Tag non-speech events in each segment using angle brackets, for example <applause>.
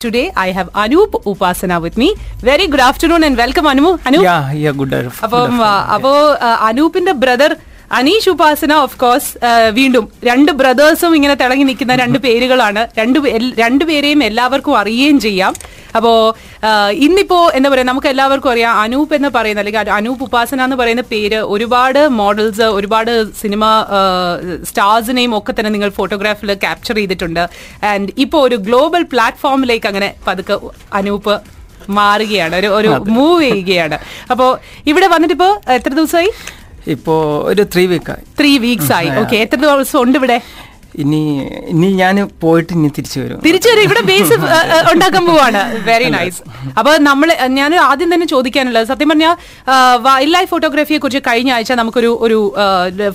Today I have Anup Upasana with me. Very good afternoon and welcome Anu. Anu. Yeah, yeah, good. afternoon. അപ്പം അപ്പോ അനൂപിന്റെ brother Aneesh Upasana of course വീണ്ടും രണ്ട് ബ്രദേഴ്സും ഇങ്ങനെ തിളങ്ങി നിൽക്കുന്ന രണ്ട് പേരുകളാണ്. രണ്ട് രണ്ടുപേരെയും എല്ലാവർക്കും അറിയുകയും ചെയ്യാം. അപ്പോ ഇന്നിപ്പോ എന്താ പറയാ നമുക്ക് എല്ലാവർക്കും അറിയാം അനൂപ് എന്ന് പറയുന്ന അല്ലെങ്കിൽ അനൂപ് ഉപാസന എന്ന് പറയുന്ന പേര് ഒരുപാട് മോഡൽസ് ഒരുപാട് സിനിമ സ്റ്റാർസിനെയും ഒക്കെ തന്നെ നിങ്ങൾ ഫോട്ടോഗ്രാഫിൽ ക്യാപ്ചർ ചെയ്തിട്ടുണ്ട്. ആൻഡ് ഇപ്പോൾ ഒരു ഗ്ലോബൽ പ്ലാറ്റ്ഫോമിലേക്ക് അങ്ങനെ പതുക്കെ അനൂപ് മാറുകയാണ് ഒരു ഒരു മൂവ് ചെയ്യുകയാണ്. അപ്പോ ഇവിടെ വന്നിട്ട് ഇപ്പോ എത്ര ദിവസമായി? ഇപ്പോ ഒരു ത്രീ വീക്കായി ത്രീ വീക്സ് ആയി. ഓക്കെ എത്ര ദിവസം ഉണ്ട് ഇവിടെ? ഇനി ഇനി ഞാൻ പോയിട്ട് ഇനി തിരിച്ചു വരും. തിരിച്ചു വരും. ഇവിടെ ബേസ് <laughs> ഉണ്ടാക്കാൻ പോവാണ്. വെരി നൈസ് അപ്പൊ നമ്മൾ ഞാൻ ആദ്യം തന്നെ ചോദിക്കാനുള്ളത് സത്യം പറഞ്ഞാൽ വൈൽഡ് ലൈഫ് ഫോട്ടോഗ്രാഫിയെ കുറിച്ച് കഴിഞ്ഞ ആഴ്ച നമുക്കൊരു ഒരു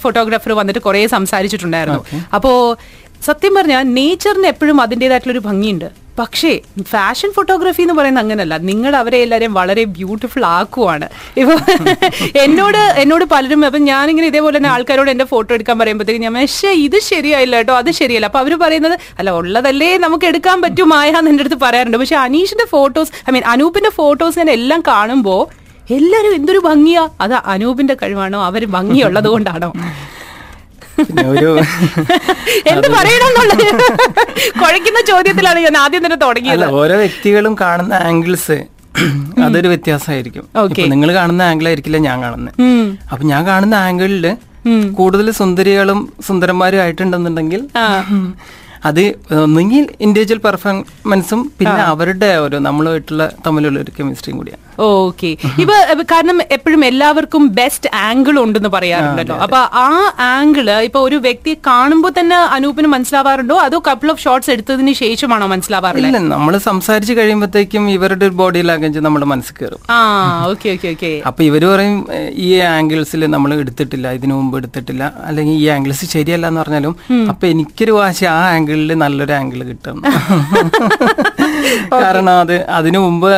ഫോട്ടോഗ്രാഫർ വന്നിട്ട് കുറെ സംസാരിച്ചിട്ടുണ്ടായിരുന്നു. അപ്പോ സത്യം പറഞ്ഞാൽ നേച്ചറിന് എപ്പോഴും അതിന്റെതായിട്ടുള്ള ഒരു ഭംഗിയുണ്ട്. പക്ഷേ ഫാഷൻ ഫോട്ടോഗ്രാഫി എന്ന് പറയുന്നത് അങ്ങനല്ല. നിങ്ങൾ അവരെ എല്ലാവരെയും വളരെ ബ്യൂട്ടിഫുൾ ആക്കുവാണ്. ഇപ്പൊ എന്നോട് എന്നോട് പലരും അപ്പൊ ഞാനിങ്ങനെ ഇതേപോലെ തന്നെ ആൾക്കാരോട് എന്റെ ഫോട്ടോ എടുക്കാൻ പറയുമ്പോഴത്തേക്കും ഞാൻ പക്ഷേ ഇത് ശരിയായില്ല കേട്ടോ അത് ശരിയല്ല. അപ്പൊ അവർ പറയുന്നത് അല്ല ഉള്ളതല്ലേ നമുക്ക് എടുക്കാൻ പറ്റും മായ എന്ന് എന്റെ അടുത്ത് പറയാറുണ്ട്. പക്ഷെ അനീഷിന്റെ ഫോട്ടോസ് ഐ മീൻ അനൂപിന്റെ ഫോട്ടോസ് ഞാൻ എല്ലാം കാണുമ്പോൾ എല്ലാരും എന്തൊരു ഭംഗിയാ. അത് അനൂപിന്റെ കഴിവാണോ? അവർ ഭംഗിയുള്ളത് കൊണ്ടാണോ? ഒരു <laughs> എന്ത് പറയണമെന്നുള്ളത്? കുഴക്കുന്ന ചോദ്യത്തിലാണ് ഞാൻ ആദ്യം തന്നെ തുടങ്ങിയത്. ഓരോ വ്യക്തികളും കാണുന്ന ആംഗിൾസ് അതൊരു വ്യത്യാസമായിരിക്കും. നിങ്ങൾ കാണുന്ന ആംഗിൾ ആയിരിക്കില്ല ഞാൻ കാണുന്നത്. അപ്പൊ ഞാൻ കാണുന്ന ആംഗിളിൽ കൂടുതൽ സുന്ദരികളും സുന്ദരന്മാരും ആയിട്ടുണ്ടെന്നുണ്ടെങ്കിൽ അത് ഒന്നുകിൽ ഇൻഡിവിജ്വൽ പെർഫോമൻസും പിന്നെ അവരുടെ ഒരു നമ്മളുമായിട്ടുള്ള തമ്മിലുള്ള ഒരു കെമിസ്ട്രിയും കൂടിയാണ്. ഓക്കെ ഇപ്പൊ കാരണം എപ്പോഴും എല്ലാവർക്കും ബെസ്റ്റ് ആംഗിൾ ഉണ്ടെന്ന് പറയാറുണ്ടല്ലോ. അപ്പൊ ആ ആംഗിൾ ഇപ്പൊ ഒരു വ്യക്തിയെ കാണുമ്പോൾ തന്നെ അനൂപിന് മനസ്സിലാവാറുണ്ടോ? അതോ കപ്പിൾ ഓഫ് ഷോട്ട്സ് എടുത്തതിന് ശേഷമാണോ മനസ്സിലാവാറില്ല നമ്മൾ സംസാരിച്ച് കഴിയുമ്പോഴത്തേക്കും ഇവരുടെ ഒരു ബോഡി ലാംഗ്വേജ് നമ്മുടെ മനസ്സിൽ കയറും ആ ഓക്കെ ഓക്കെ ഓക്കെ അപ്പൊ ഇവർ പറയും ഈ ആംഗിൾസിൽ നമ്മൾ എടുത്തിട്ടില്ല ഇതിനു മുമ്പ് എടുത്തിട്ടില്ല അല്ലെങ്കിൽ ഈ ആംഗിൾസ് ശരിയല്ല എന്ന് പറഞ്ഞാലും അപ്പൊ എനിക്കൊരു വാശി ആ ആംഗിളിൽ നല്ലൊരു ആംഗിൾ കിട്ടും. <laughs> കാരണം അത് അതിനു മുമ്പ്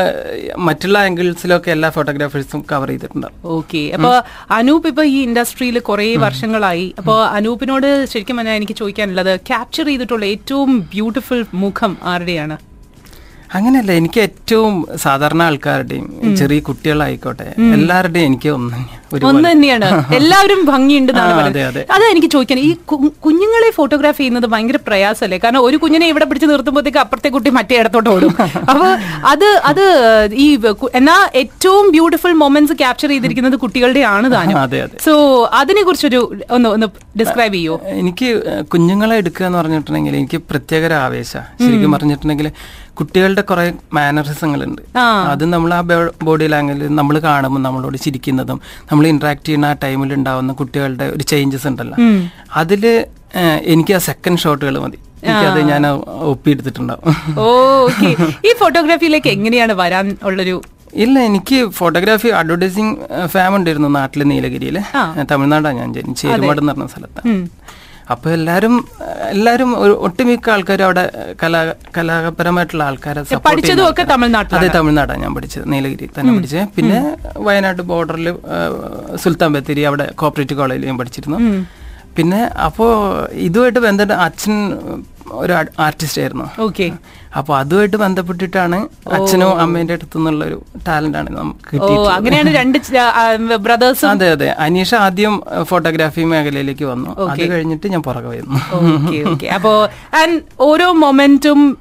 മറ്റുള്ള ആംഗിൾസിലൊക്കെ എല്ലാ ഫോട്ടോഗ്രാഫേഴ്സും കവർ ചെയ്തിട്ടുണ്ട്. ഓക്കെ അപ്പൊ അനൂപ് ഇപ്പൊ ഈ ഇൻഡസ്ട്രിയിൽ കുറെ വർഷങ്ങളായി. അപ്പൊ അനൂപിനോട് ശരിക്കും എനിക്ക് ചോദിക്കാനുള്ളത് ക്യാപ്ചർ ചെയ്തിട്ടുള്ള ഏറ്റവും ബ്യൂട്ടിഫുൾ മുഖം ആരുടെയാണ്? അങ്ങനെയല്ല എനിക്ക് ഏറ്റവും സാധാരണ ആൾക്കാരുടെയും ചെറിയ കുട്ടികളായിക്കോട്ടെ എല്ലാവരുടെയും എനിക്ക് ഒന്ന്. ഒന്ന് തന്നെയാണ്. എല്ലാവരും ഭംഗിയുണ്ട് അതെ, എനിക്ക് ചോദിക്കാൻ ഈ കുഞ്ഞുങ്ങളെ ഫോട്ടോഗ്രാഫ് ചെയ്യുന്നത് ഭയങ്കര പ്രയാസമല്ലേ? കാരണം ഒരു കുഞ്ഞിനെ ഇവിടെ പിടിച്ച് നിർത്തുമ്പോഴത്തേക്ക് അപ്പുറത്തെ കുട്ടി മറ്റേ ഇടത്തോട്ട് ഓടും. <laughs> അപ്പൊ അത് അത് ഈ എന്നാ ഏറ്റവും ബ്യൂട്ടിഫുൾ മൊമെന്റ്സ് ക്യാപ്ചർ ചെയ്തിരിക്കുന്നത് കുട്ടികളുടെ ആണ് താനും. സോ അതിനെ കുറിച്ചൊരു ഒന്ന് ഒന്ന് ഡിസ്ക്രൈബ് ചെയ്യോ? എനിക്ക് കുഞ്ഞുങ്ങളെ എടുക്കുക എന്ന് പറഞ്ഞിട്ടുണ്ടെങ്കിൽ എനിക്ക് പ്രത്യേക ഒരു ആവേശ ശരിക്കും പറഞ്ഞിട്ടുണ്ടെങ്കിൽ കുട്ടികളുടെ കുറെ മാനറിസങ്ങളുണ്ട് ഉണ്ട്. അത് നമ്മൾ ആ ബോഡി ലാംഗ്വേജ് നമ്മൾ കാണുമ്പോൾ നമ്മളോട് ചിരിക്കുന്നതും നമ്മൾ ഇന്ററാക്ട് ചെയ്യുന്ന ആ ടൈമിൽ ഉണ്ടാവുന്ന കുട്ടികളുടെ ഒരു ചേഞ്ചസ് ഉണ്ടല്ലോ. അതിൽ എനിക്ക് ആ സെക്കൻഡ് ഷോട്ടുകൾ മതി. എനിക്കത് ഞാൻ ഒപ്പിയെടുത്തിട്ടുണ്ടാവും. ഓ ഈ ഫോട്ടോഗ്രാഫിയിലേക്ക് എങ്ങനെയാണ് വരാൻ ഉള്ളൊരു ഇല്ല എനിക്ക് ഫോട്ടോഗ്രാഫി അഡ്വർടൈസിങ് ഫാം ഉണ്ടായിരുന്നു നാട്ടിലെ നീലഗിരിയിൽ. തമിഴ്നാടാണ് ഞാൻ ജനിച്ചത്. ചേരുമാട് എന്ന് പറഞ്ഞ സ്ഥലത്താണ് അപ്പൊ എല്ലാവരും എല്ലാവരും ഒരു ഒട്ടുമിക്ക ആൾക്കാരും അവിടെ കലാ കലാപരമായിട്ടുള്ള ആൾക്കാരെ പഠിച്ചതും ഒക്കെ തമിഴ്നാട്ടിൽ. അതെ തമിഴ്നാടാണ് ഞാൻ പഠിച്ചത്. നീലഗിരി തന്നെ പഠിച്ചത്. പിന്നെ വയനാട് ബോർഡറിൽ സുൽത്താൻ ബത്തേരി അവിടെ കോപ്പറേറ്റീവ് കോളേജിൽ ഞാൻ പഠിച്ചിരുന്നു. പിന്നെ അപ്പോൾ ഇതുമായിട്ട് ബന്ധപ്പെട്ട് അച്ഛൻ ഒരു ആർട്ടിസ്റ്റ് ആയിരുന്നു. ഓക്കെ അപ്പൊ അതുമായിട്ട് ബന്ധപ്പെട്ടിട്ടാണ് അച്ഛനും അമ്മേന്റെ അടുത്തു നിന്നുള്ള ഒരു ടാലന്റ് ആണ് നമുക്ക് അങ്ങനെയാണ് രണ്ട് ബ്രദേഴ്സും അതെ അതെ. അനീഷ ആദ്യം ഫോട്ടോഗ്രാഫി മേഖലയിലേക്ക് വന്നു. അത് കഴിഞ്ഞിട്ട് ഞാൻ പുറകെ വരുന്നു. അപ്പോ ഓരോ മൊമെന്റും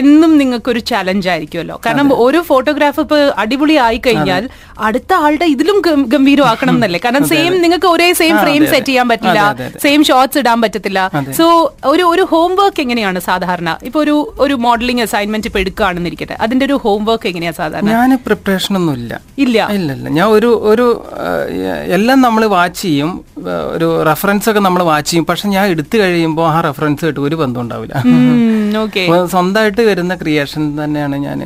എന്നും നിങ്ങൾക്കൊരു ചലഞ്ച് ആയിരിക്കുമല്ലോ. കാരണം ഒരു ഫോട്ടോഗ്രാഫ് ഇപ്പൊ അടിപൊളി ആയി കഴിഞ്ഞാൽ അടുത്ത ആളുടെ ഇതിലും ഗംഭീരമാക്കണം എന്നല്ലേ? <laughs> കാരണം സെയിം നിങ്ങൾക്ക് ഒരേ സെയിം ഫ്രെയിം സെറ്റ് ചെയ്യാൻ പറ്റില്ല. സെയിം ഷോട്ട്സ് ഇടാൻ പറ്റത്തില്ല. സോ ഒരു ഒരു ഹോംവർക്ക് എങ്ങനെയാണ് സാധാരണ? ഇപ്പൊ ഒരു ഒരു മോഡലിംഗ് അസൈൻമെന്റ് ഇപ്പൊ എടുക്കുകയാണെന്നിരിക്കട്ടെ. അതിന്റെ ഒരു ഹോംവർക്ക് എങ്ങനെയാ സാധാരണ? ഞാൻ പ്രിപ്പറേഷൻ ഒന്നും ഇല്ല. ഇല്ല. ഇല്ല ഇല്ല ഞാൻ ഒരു ഒരു ഏഹ്, എല്ലാം നമ്മൾ വാച്ച് ചെയ്യും. ഏഹ്, ഒരു റെഫറൻസ് ഒക്കെ നമ്മൾ വാച്ച് ചെയ്യും. പക്ഷെ ഞാൻ എടുത്തു കഴിയുമ്പോൾ ആ റെഫറൻസ് ആയിട്ട് ഒരു ബന്ധം ഉണ്ടാവില്ല. ഓക്കെ. അപ്പൊ സ്വന്തമായിട്ട് വരുന്ന ക്രിയേഷൻ തന്നെയാണ് ഞാൻ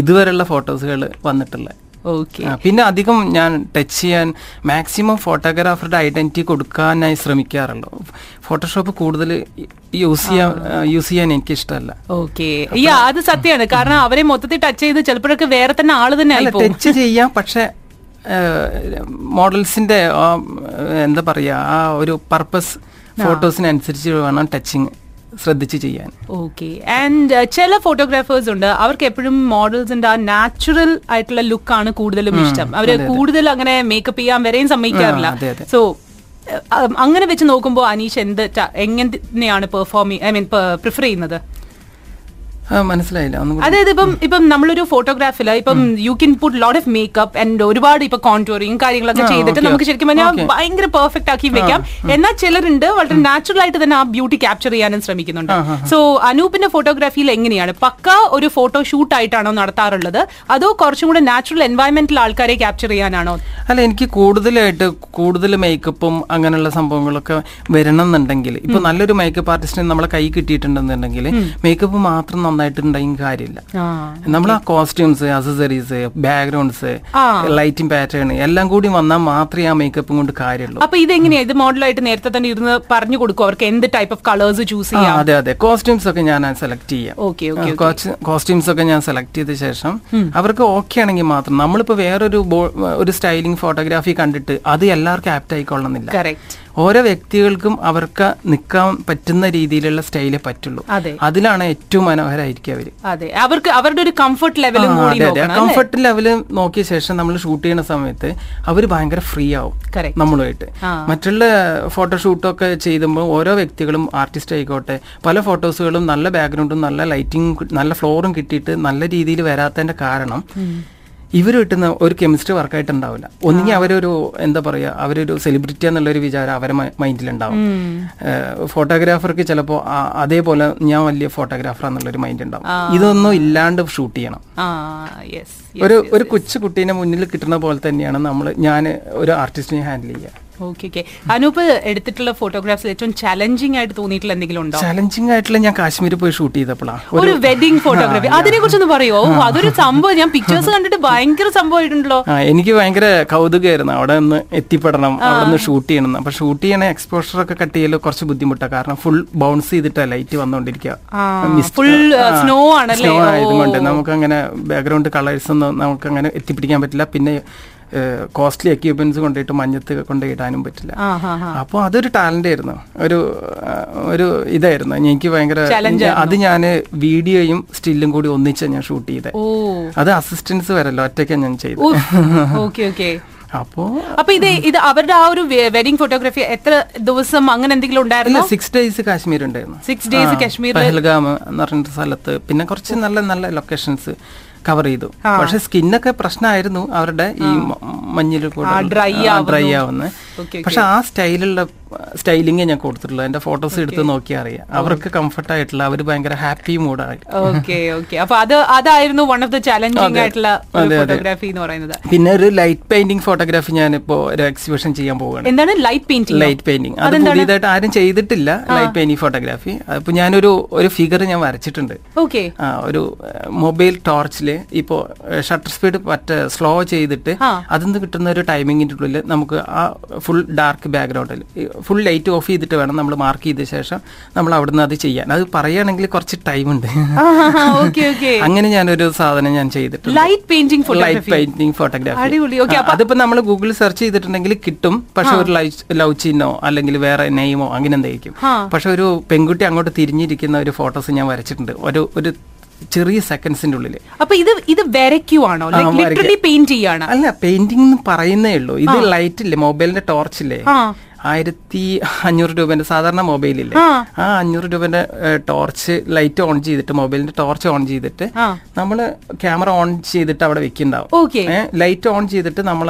ഇതുവരെയുള്ള ഫോട്ടോസുകൾ വന്നിട്ടുള്ളത് പിന്നെ അധികം ഞാൻ ടച്ച് ചെയ്യാൻ മാക്സിമം ഫോട്ടോഗ്രാഫറുടെ ഐഡന്റിറ്റി കൊടുക്കാനായി ശ്രമിക്കാറുണ്ടോ ഫോട്ടോഷോപ്പ് കൂടുതൽ യൂസ് ചെയ്യാൻ യൂസ് ചെയ്യാൻ എനിക്ക് ഇഷ്ടമല്ല ഓക്കെ അത് സത്യമാണ് കാരണം അവരെ മൊത്തത്തിൽ ടച്ച് ചെയ്ത് ചിലപ്പോഴൊക്കെ വേറെ തന്നെ ആൾ തന്നെ ടച്ച് ചെയ്യാം. പക്ഷെ മോഡൽസിന്റെ എന്താ പറയാ ആ ഒരു പർപ്പസ് ഫോട്ടോസിനനുസരിച്ച് വേണം ടച്ചിങ് ശ്രദ്ധിച്ച് ചെയ്യാൻ. ഓക്കെ ആൻഡ് ചില ഫോട്ടോഗ്രാഫേഴ്സ് ഉണ്ട്. അവർക്ക് എപ്പോഴും മോഡൽസിന്റെ ആ നാച്ചുറൽ ആയിട്ടുള്ള ലുക്കാണ് കൂടുതലും ഇഷ്ടം. അവർ കൂടുതൽ അങ്ങനെ മേക്കപ്പ് ചെയ്യാൻ വരെയും സമ്മതിക്കാറില്ല. സോ അങ്ങനെ വെച്ച് നോക്കുമ്പോൾ അനീഷ് എന്ത് എങ്ങനെയാണ് പെർഫോം ഐ മീൻ പ്രിഫർ ചെയ്യുന്നത്? മനസ്സിലായില്ല. അതായത് ഇപ്പം ഇപ്പം നമ്മളൊരു ഫോട്ടോഗ്രാഫിൽ ഇപ്പം you can put lot of makeup and ഒരുപാട് ഇപ്പൊ കോൺടൂറിങ് കാര്യങ്ങളൊക്കെ ചെയ്തിട്ട് നമുക്ക് ശരിക്കും പറഞ്ഞാൽ. ഭയങ്കര പെർഫെക്റ്റ് ആക്കി വെക്കാം. എന്നാൽ ചിലരുണ്ട് വളരെ നാച്ചുറൽ ആയിട്ട് തന്നെ ആ ബ്യൂട്ടി ക്യാപ്ചർ ചെയ്യാനും ശ്രമിക്കുന്നുണ്ട്. സോ അനൂപിന്റെ ഫോട്ടോഗ്രാഫിയിൽ എങ്ങനെയാണ്? പക്ക ഒരു ഫോട്ടോ ഷൂട്ട് ആയിട്ടാണോ നടത്താറുള്ളത്? അതോ കുറച്ചും കൂടെ നാച്ചുറൽ എൻവയൺമെന്റിൽ ആൾക്കാരെ ക്യാപ്ചർ ചെയ്യാനാണോ? അല്ല എനിക്ക് കൂടുതലായിട്ട് കൂടുതൽ മേക്കപ്പും അങ്ങനെയുള്ള സംഭവങ്ങളൊക്കെ വരണം എന്നുണ്ടെങ്കിൽ ഇപ്പൊ നല്ലൊരു മേക്കപ്പ് ആർട്ടിസ്റ്റിന് നമ്മളെ കൈ കിട്ടിയിട്ടുണ്ടെന്നുണ്ടെങ്കിൽ മേക്കപ്പ് മാത്രം നന്നായിട്ടുണ്ടെങ്കിൽ കാര്യമില്ല. നമ്മൾ ആ costumes accessories backgrounds lighting pattern എല്ലാം കൂടി വന്നാൽ മാത്രമേ ആ മേക്കപ്പും കൊണ്ട് കാര്യമുള്ളൂ. അപ്പൊ ഇതെങ്ങനെയാ? ഇത് മോഡലായിട്ട് നേരത്തെ തന്നെ ഇരുന്ന് പറഞ്ഞു കൊടുക്കും അവർക്ക് എന്ത് ടൈപ്പ് ഓഫ് കളേഴ്സ് ചൂസ് ചെയ്യാം? അതെ അതെ. കോസ്റ്റ്യൂംസ് ഒക്കെ ഞാൻ സെലക്ട് ചെയ്യാം. കോസ്റ്റ്യൂംസ് ഒക്കെ ഞാൻ സെലക്ട് ചെയ്ത ശേഷം അവർക്ക് ഓക്കെ ആണെങ്കിൽ മാത്രം. നമ്മളിപ്പോ വേറൊരു ഒരു സ്റ്റൈലിംഗ് ഫോട്ടോഗ്രാഫി കണ്ടിട്ട് അത് എല്ലാവർക്കും ആപ്റ്റ് ആയിക്കൊള്ളുന്നില്ല കറക്റ്റ് ഓരോ വ്യക്തികൾക്കും അവർക്ക് നിൽക്കാൻ പറ്റുന്ന രീതിയിലുള്ള സ്റ്റൈലേ പറ്റുള്ളൂ. അതെ. അതിലാണ് ഏറ്റവും മനോഹരമായിരിക്കും അവർ. അതെ. അവർക്ക് അവരുടെ ഒരു കംഫർട്ട് ലെവലും കംഫർട്ട് ലെവൽ നോക്കിയ ശേഷം നമ്മൾ ഷൂട്ട് ചെയ്യുന്ന സമയത്ത് അവർ ഭയങ്കര ഫ്രീ ആവും. നമ്മളുമായിട്ട്. മറ്റുള്ള ഫോട്ടോഷൂട്ടൊക്കെ ചെയ്യുമ്പോൾ ഓരോ വ്യക്തികളും ആർട്ടിസ്റ്റ് ആയിക്കോട്ടെ പല ഫോട്ടോസുകളും നല്ല ബാക്ക്ഗ്രൗണ്ടും നല്ല ലൈറ്റിംഗ് നല്ല ഫ്ലോറും കിട്ടിയിട്ട് നല്ല രീതിയിൽ വരാത്തതിന്റെ കാരണം ഇവർ കിട്ടുന്ന ഒരു കെമിസ്ട്രി വർക്കായിട്ട് ഉണ്ടാവില്ല. ഒന്നുകിൽ അവരൊരു എന്താ പറയുക അവരൊരു സെലിബ്രിറ്റി എന്നുള്ളൊരു വിചാരം അവരെ മൈൻഡിലുണ്ടാവും ഫോട്ടോഗ്രാഫർക്ക് ചിലപ്പോൾ അതേപോലെ ഞാൻ വലിയ ഫോട്ടോഗ്രാഫർ എന്നുള്ളൊരു മൈൻഡ് ഉണ്ടാവും. ഇതൊന്നും ഇല്ലാണ്ട് ഷൂട്ട് ചെയ്യണം. ഒരു ഒരു കൊച്ചു കുട്ടീനെ മുന്നിൽ കിട്ടുന്ന പോലെ തന്നെയാണ് നമ്മൾ ഞാൻ ഒരു ആർട്ടിസ്റ്റിനെ ഹാൻഡിൽ ചെയ്യുക ഓക്കെ ഓക്കെ അനൂപ് എടുത്തിട്ടുള്ള ഫോട്ടോഗ്രാഫ്സ് ഏറ്റവും ചലഞ്ചിങ് ആയിട്ട് തോന്നിയിട്ടുള്ള എന്തെങ്കിലും ഉണ്ടോ? ചലഞ്ചിങ് ആയിട്ടുള്ള ഞാൻ കാശ്മീരിൽ പോയി ഷൂട്ട് ചെയ്തപ്പോഴാണ് ഒരു വെഡിങ് ഫോട്ടോഗ്രാഫി അതിനെ കുറിച്ചൊന്ന് പറയോ? അതൊരു സംഭവം. ഞാൻ പിക്ചേഴ്സ് കണ്ടിട്ട് ഭയങ്കര സംഭവമായിട്ടുണ്ടല്ലോ എനിക്ക് ഭയങ്കര കൗതുകമായിരുന്നു. അവിടെ നിന്ന് എത്തിപ്പെടണം അവിടെ നിന്ന് ഷൂട്ട് ചെയ്യണം. അപ്പൊ ഷൂട്ട് ചെയ്യണ എക്സ്പോഷർ ഒക്കെ കട്ട് ചെയ്യൽ കുറച്ച് ബുദ്ധിമുട്ടാണ് കാരണം ഫുൾ ബൗൺസ് ചെയ്തിട്ട് ലൈറ്റ് വന്നുകൊണ്ടിരിക്കുക ഫുൾ സ്നോ ആണല്ലേ? ആയതുകൊണ്ട് നമുക്ക് അങ്ങനെ ബാക്ക്ഗ്രൗണ്ട് കളേഴ്സ് ഒന്നും നമുക്ക് അങ്ങനെ എത്തിപ്പിടിക്കാൻ പറ്റില്ല. പിന്നെ കോസ്റ്റ്ലി എക്യുപ്മെന്റ്സ് കൊണ്ടുപോയിട്ട് മഞ്ഞത്ത് കൊണ്ട് ഇടാനും പറ്റില്ല അപ്പോൾ അതൊരു ടാലന്റ് ആയിരുന്നു. ഒരു ഒരു ഇതായിരുന്നു. എനിക്ക് ഭയങ്കര അത് ഞാൻ വീഡിയോയും സ്റ്റില്ലും കൂടി ഒന്നിച്ച് ഞാൻ ഷൂട്ട് ചെയ്തത് അത് അസിസ്റ്റൻസ് വരല്ലോ ഒറ്റയ്ക്ക് ഞാൻ ചെയ്തു. അപ്പോ അപ്പൊ ഇത് ഇത് അവരുടെ ആ ഒരു വെഡിങ് ഫോട്ടോഗ്രാഫി എത്ര ദിവസം അങ്ങനെ എന്തെങ്കിലും ഉണ്ടായിരുന്നു? സിക്സ് ഡേയ്സ് കാശ്മീർ ഉണ്ടായിരുന്നു സിക്സ് ഡേയ്സ് കാശ്മീർ? പഹൽഗാം എന്ന് പറഞ്ഞ സ്ഥലത്ത്. പിന്നെ കുറച്ച് നല്ല നല്ല ലൊക്കേഷൻസ് കവർ ചെയ്തു. പക്ഷെ സ്കിന്നൊക്കെ പ്രശ്നമായിരുന്നു അവരുടെ ഈ മഞ്ഞിൽ കൂടെ ഡ്രൈ ഡ്രൈ ആവുന്നു. ആവുന്ന. പക്ഷെ ആ സ്റ്റൈലുള്ള സ്റ്റൈലിംഗ് ഞാൻ കൊടുത്തിട്ടുള്ളൂ. എന്റെ ഫോട്ടോസ് എടുത്ത് നോക്കിയാൽ അറിയാം. അവർക്ക് കംഫർട്ട് ആയിട്ടുള്ള അവർ ഭയങ്കര ഹാപ്പി മൂഡായി ഓക്കെ ഓക്കെ അപ്പൊ അത് അതായിരുന്നു വൺ ഓഫ് ദ ചലഞ്ചിങ് ആയിട്ടുള്ള. ഫോട്ടോഗ്രാഫി എന്ന് പറയുന്നത്. പിന്നെ ഒരു ലൈറ്റ് പെയിന്റിംഗ് ഫോട്ടോഗ്രാഫി ഞാൻ ഇപ്പോ ഒരു എക്സിബിഷൻ ചെയ്യാൻ പോവുകയാണ്. എന്താണ് ലൈറ്റ് പെയിന്റിംഗ് ലൈറ്റ് പെയിന്റിംഗ് അത് പുതിയതായിട്ട് ആരും ചെയ്തിട്ടില്ല ലൈറ്റ് പെയിന്റിംഗ് ഫോട്ടോഗ്രാഫി അപ്പൊ ഞാനൊരു ഒരു ഫിഗർ ഞാൻ വരച്ചിട്ടുണ്ട്. ഓക്കെ ഒരു മൊബൈൽ ടോർച്ചിൽ ഇപ്പോ ഷട്ടർ സ്പീഡ് മറ്റേ സ്ലോ ചെയ്തിട്ട്. അതിൽ നിന്ന് കിട്ടുന്ന ഒരു ടൈമിങ്ങിന്റെ ഉള്ളിൽ നമുക്ക് ആ ഫുൾ ഡാർക്ക് ബാക്ക്ഗ്രൗണ്ടിൽ ഫുൾ ലൈറ്റ് ഓഫ് ചെയ്തിട്ട് വേണം നമ്മൾ മാർക്ക് ചെയ്ത ശേഷം നമ്മൾ അവിടുന്ന് അത് ചെയ്യാൻ. അത് പറയുകയാണെങ്കിൽ കുറച്ച് ടൈം ഉണ്ട്. <laughs> അങ്ങനെ ഞാനൊരു സാധനം ഞാൻ ചെയ്തിട്ടുണ്ട്. Light painting light painting photography അതിപ്പോ നമ്മൾ ഗൂഗിളിൽ സെർച്ച് ചെയ്തിട്ടുണ്ടെങ്കിൽ കിട്ടും. പക്ഷെ ഒരു ലവ് ചിഹ്നോ അല്ലെങ്കിൽ വേറെ നെയിമോ അങ്ങനെ എന്തായിരിക്കും. പക്ഷെ ഒരു പെൺകുട്ടി അങ്ങോട്ട് തിരിഞ്ഞിരിക്കുന്ന ഒരു ഫോട്ടോസ് ഞാൻ വരച്ചിട്ടുണ്ട്. ഒരു ഒരു ചെറിയ സെക്കൻഡ്സിന്റെ ഉള്ളിൽ അപ്പൊ ഇത് ഇത് വരയ്ക്കുവാണോ. ലിറ്ററലി പെയിന്റ് ചെയ്യാണ് അല്ല പെയിന്റിംഗ് എന്ന് പറയുന്നേ ഉള്ളൂ. ഇത് ലൈറ്റ് ഇല്ലേ മൊബൈലിന്റെ ടോർച്ച് ഇല്ലേ ആയിരത്തി അഞ്ഞൂറ് രൂപന്റെ സാധാരണ മൊബൈലില്ലേ? ആ. ആ അഞ്ഞൂറ് രൂപന്റെ ടോർച്ച് ലൈറ്റ് ഓൺ ചെയ്തിട്ട് മൊബൈലിന്റെ ടോർച്ച് ഓൺ ചെയ്തിട്ട് നമ്മൾ നമ്മൾ ക്യാമറ ഓൺ ചെയ്തിട്ട് അവിടെ വെക്കുന്നുണ്ടാവും. ഓക്കെ ലൈറ്റ് ഓൺ ചെയ്തിട്ട് നമ്മൾ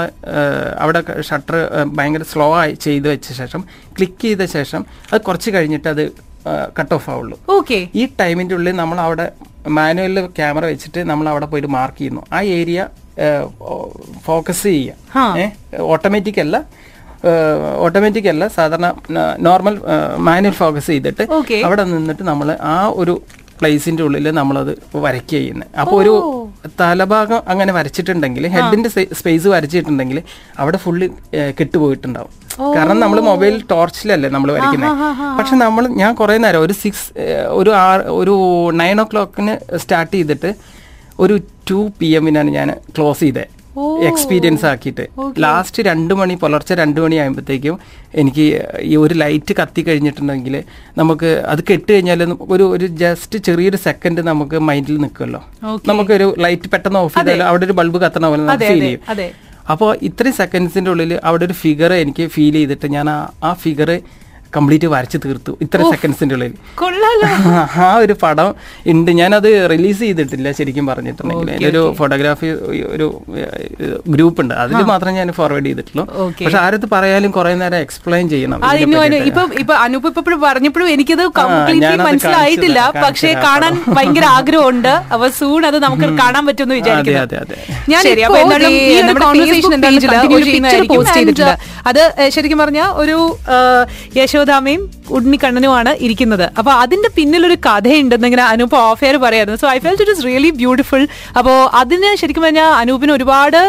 അവിടെ ഷട്ടർ ഭയങ്കര സ്ലോ ആയി ചെയ്ത് വെച്ച ശേഷം ക്ലിക്ക് ചെയ്ത ശേഷം അത് കുറച്ച് കഴിഞ്ഞിട്ട് അത് കട്ട് ഓഫ് ആവുള്ളൂ. ഓക്കെ ഈ ടൈമിന്റെ ഉള്ളിൽ നമ്മൾ അവിടെ മാനുവലിൽ ക്യാമറ വെച്ചിട്ട് നമ്മൾ അവിടെ പോയിട്ട് മാർക്ക് ചെയ്യുന്നു. ആ ഏരിയ ഫോക്കസ്. ചെയ്യുക. ഓട്ടോമാറ്റിക് അല്ല ഓട്ടോമാറ്റിക് അല്ല സാധാരണ നോർമൽ മാനുവൽ ഫോക്കസ് ചെയ്തിട്ട് അവിടെ നിന്നിട്ട് നമ്മൾ ആ ഒരു പ്ലേസിന്റെ ഉള്ളിൽ നമ്മളത് വരയ്ക്കുക ചെയ്യുന്നത്. അപ്പോൾ ഒരു തലഭാഗം അങ്ങനെ വരച്ചിട്ടുണ്ടെങ്കിൽ ഹെഡിന്റെ സ്പേസ് വരച്ചിട്ടുണ്ടെങ്കിൽ അവിടെ ഫുള്ള് കെട്ടുപോയിട്ടുണ്ടാവും. കാരണം നമ്മൾ മൊബൈൽ ടോർച്ചിലല്ലേ നമ്മൾ വരയ്ക്കുന്നത് പക്ഷെ നമ്മൾ ഞാൻ കുറെ നേരം ഒരു സിക്സ് ഒരു ആറ് ഒരു നയൻ ഒ ക്ലോക്കിന് സ്റ്റാർട്ട് ചെയ്തിട്ട് ഒരു ടു പി എമ്മിനാണ് ഞാൻ ക്ലോസ് ചെയ്തത് എക്സ്പീരിയൻസ് ആക്കിയിട്ട്. ലാസ്റ്റ് രണ്ട് മണി പുലർച്ചെ രണ്ട് മണി ആകുമ്പോഴത്തേക്കും എനിക്ക് ഈ ഒരു ലൈറ്റ് കത്തി കഴിഞ്ഞിട്ടുണ്ടെങ്കിൽ നമുക്ക് അത് കെട്ട് കഴിഞ്ഞാൽ ഒരു ഒരു ജസ്റ്റ് ചെറിയൊരു സെക്കൻഡ് നമുക്ക് മൈൻഡിൽ നിൽക്കുമല്ലോ. നമുക്കൊരു ലൈറ്റ് പെട്ടെന്ന് ഓഫ് ചെയ്താലും അവിടെ ഒരു ബൾബ് കത്തണ പോലെ നമുക്ക് ഫീൽ ചെയ്യും. അപ്പോൾ ഇത്രയും സെക്കൻഡ്സിന്റെ ഉള്ളിൽ അവിടെ ഒരു ഫിഗർ എനിക്ക് ഫീൽ ചെയ്തിട്ട് ഞാൻ ആ ആ ഫിഗർ കംപ്ലീറ്റ് വരച്ച് തീർത്തു. ഇത്ര സെക്കൻഡ്സിന്റെ ഉള്ളിൽ. <laughs> ആ ഒരു പടം ഉണ്ട്. ഞാനത് റിലീസ് ചെയ്തിട്ടില്ല ശരിക്കും പറഞ്ഞിട്ടുണ്ടെങ്കിൽ. ഒരു ഫോട്ടോഗ്രാഫി ഒരു ഗ്രൂപ്പ് ഉണ്ട്. അതിൽ മാത്രമേ ഞാൻ ഫോർവേഡ് ചെയ്തിട്ടുള്ളൂ. Okay. പക്ഷെ ആരത് പറയാലും കുറെ നേരം എക്സ്പ്ലെയിൻ ചെയ്യണം. അനൂപ് ഇപ്പൊ ഇപ്പോഴും പറഞ്ഞപ്പോഴും എനിക്കത് കംപ്ലീറ്റ്ലി മനസ്സിലായിട്ടില്ല. പക്ഷേ. കാണാൻ ഭയങ്കര ആഗ്രഹമുണ്ട്. <laughs> അപ്പൊ സൂൺ അത് നമുക്ക് കാണാൻ പറ്റുമെന്ന് വിചാരിക്കുന്നു. അതെ അതെ. ഞാൻ. അത് ശരിക്കും പറഞ്ഞ ഒരു ആ, യശോദാമയും ഉണ്ണിക്കണ്ണനുമാണ് ഇരിക്കുന്നത്. അപ്പൊ അതിന്റെ പിന്നിലൊരു കഥയുണ്ടെന്ന് ഇങ്ങനെ അനൂപ് ഓഫ് എയർ പറയായിരുന്നു. So I feel it is really beautiful അപ്പോ അതിന് ശരിക്കും പറഞ്ഞാൽ അനൂപിന് ഒരുപാട്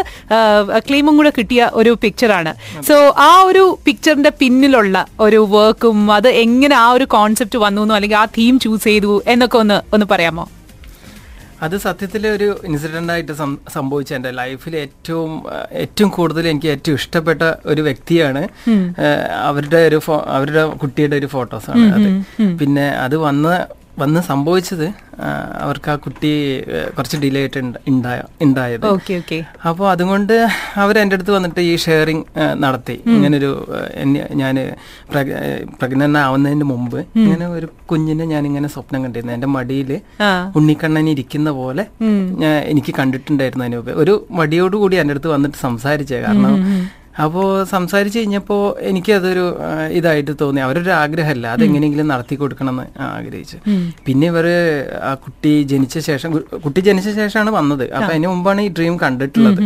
ക്ലെയിമും കൂടെ കിട്ടിയ ഒരു പിക്ചറാണ് സോ ആ ഒരു പിക്ചറിന്റെ പിന്നിലുള്ള ഒരു വർക്കും അത് എങ്ങനെ ആ ഒരു കോൺസെപ്റ്റ് വന്നു എന്നോ അല്ലെങ്കിൽ ആ തീം ചൂസ് ചെയ്തു എന്നൊക്കെ ഒന്ന് ഒന്ന് പറയാമോ? അത് സത്യത്തിൽ ഒരു ഇൻസിഡന്റ് ആയിട്ട് സംഭവിച്ച എന്റെ ലൈഫിൽ ഏറ്റവും ഏറ്റവും കൂടുതൽ എനിക്ക് ഏറ്റവും ഇഷ്ടപ്പെട്ട ഒരു വ്യക്തിയാണ്. അവരുടെ ഒരു അവരുടെ കുട്ടിയുടെ ഒരു ഫോട്ടോസാണ് അത്. പിന്നെ അത് വന്ന് വന്ന് സംഭവിച്ചത് അവർക്ക് ആ കുട്ടി കുറച്ച് ഡിലേ ആയിട്ട് ഉണ്ട്- ഉണ്ടായ ഉണ്ടായത് അപ്പോൾ അതുകൊണ്ട് അവർ എന്റെ അടുത്ത് വന്നിട്ട് ഈ ഷെയറിങ് നടത്തി. ഇങ്ങനൊരു ഞാൻ പ്രഗ്നന്റ് ആവുന്നതിന് മുമ്പ് ഇങ്ങനെ ഒരു കുഞ്ഞിനെ ഞാൻ ഇങ്ങനെ സ്വപ്നം കണ്ടിരുന്നു. എന്റെ മടിയിൽ ഉണ്ണിക്കണ്ണൻ ഇരിക്കുന്ന പോലെ ഞാൻ എനിക്ക് കണ്ടിട്ടുണ്ടായിരുന്നു അതിന് ഒരു മടിയോടുകൂടി എന്റെ അടുത്ത് വന്നിട്ട് സംസാരിച്ചേ. കാരണം അപ്പോൾ സംസാരിച്ച് കഴിഞ്ഞപ്പോൾ എനിക്കതൊരു ഇതായിട്ട് തോന്നി. അവരൊരു ആഗ്രഹമല്ല. അതെങ്ങനെയെങ്കിലും നടത്തി കൊടുക്കണമെന്ന് ആഗ്രഹിച്ചു. പിന്നെ ഇവർ ആ കുട്ടി ജനിച്ച ശേഷം കുട്ടി ജനിച്ച ശേഷമാണ് വന്നത്. അപ്പം അതിന് മുമ്പാണ് ഈ ഡ്രീം കണ്ടിട്ടുള്ളത്.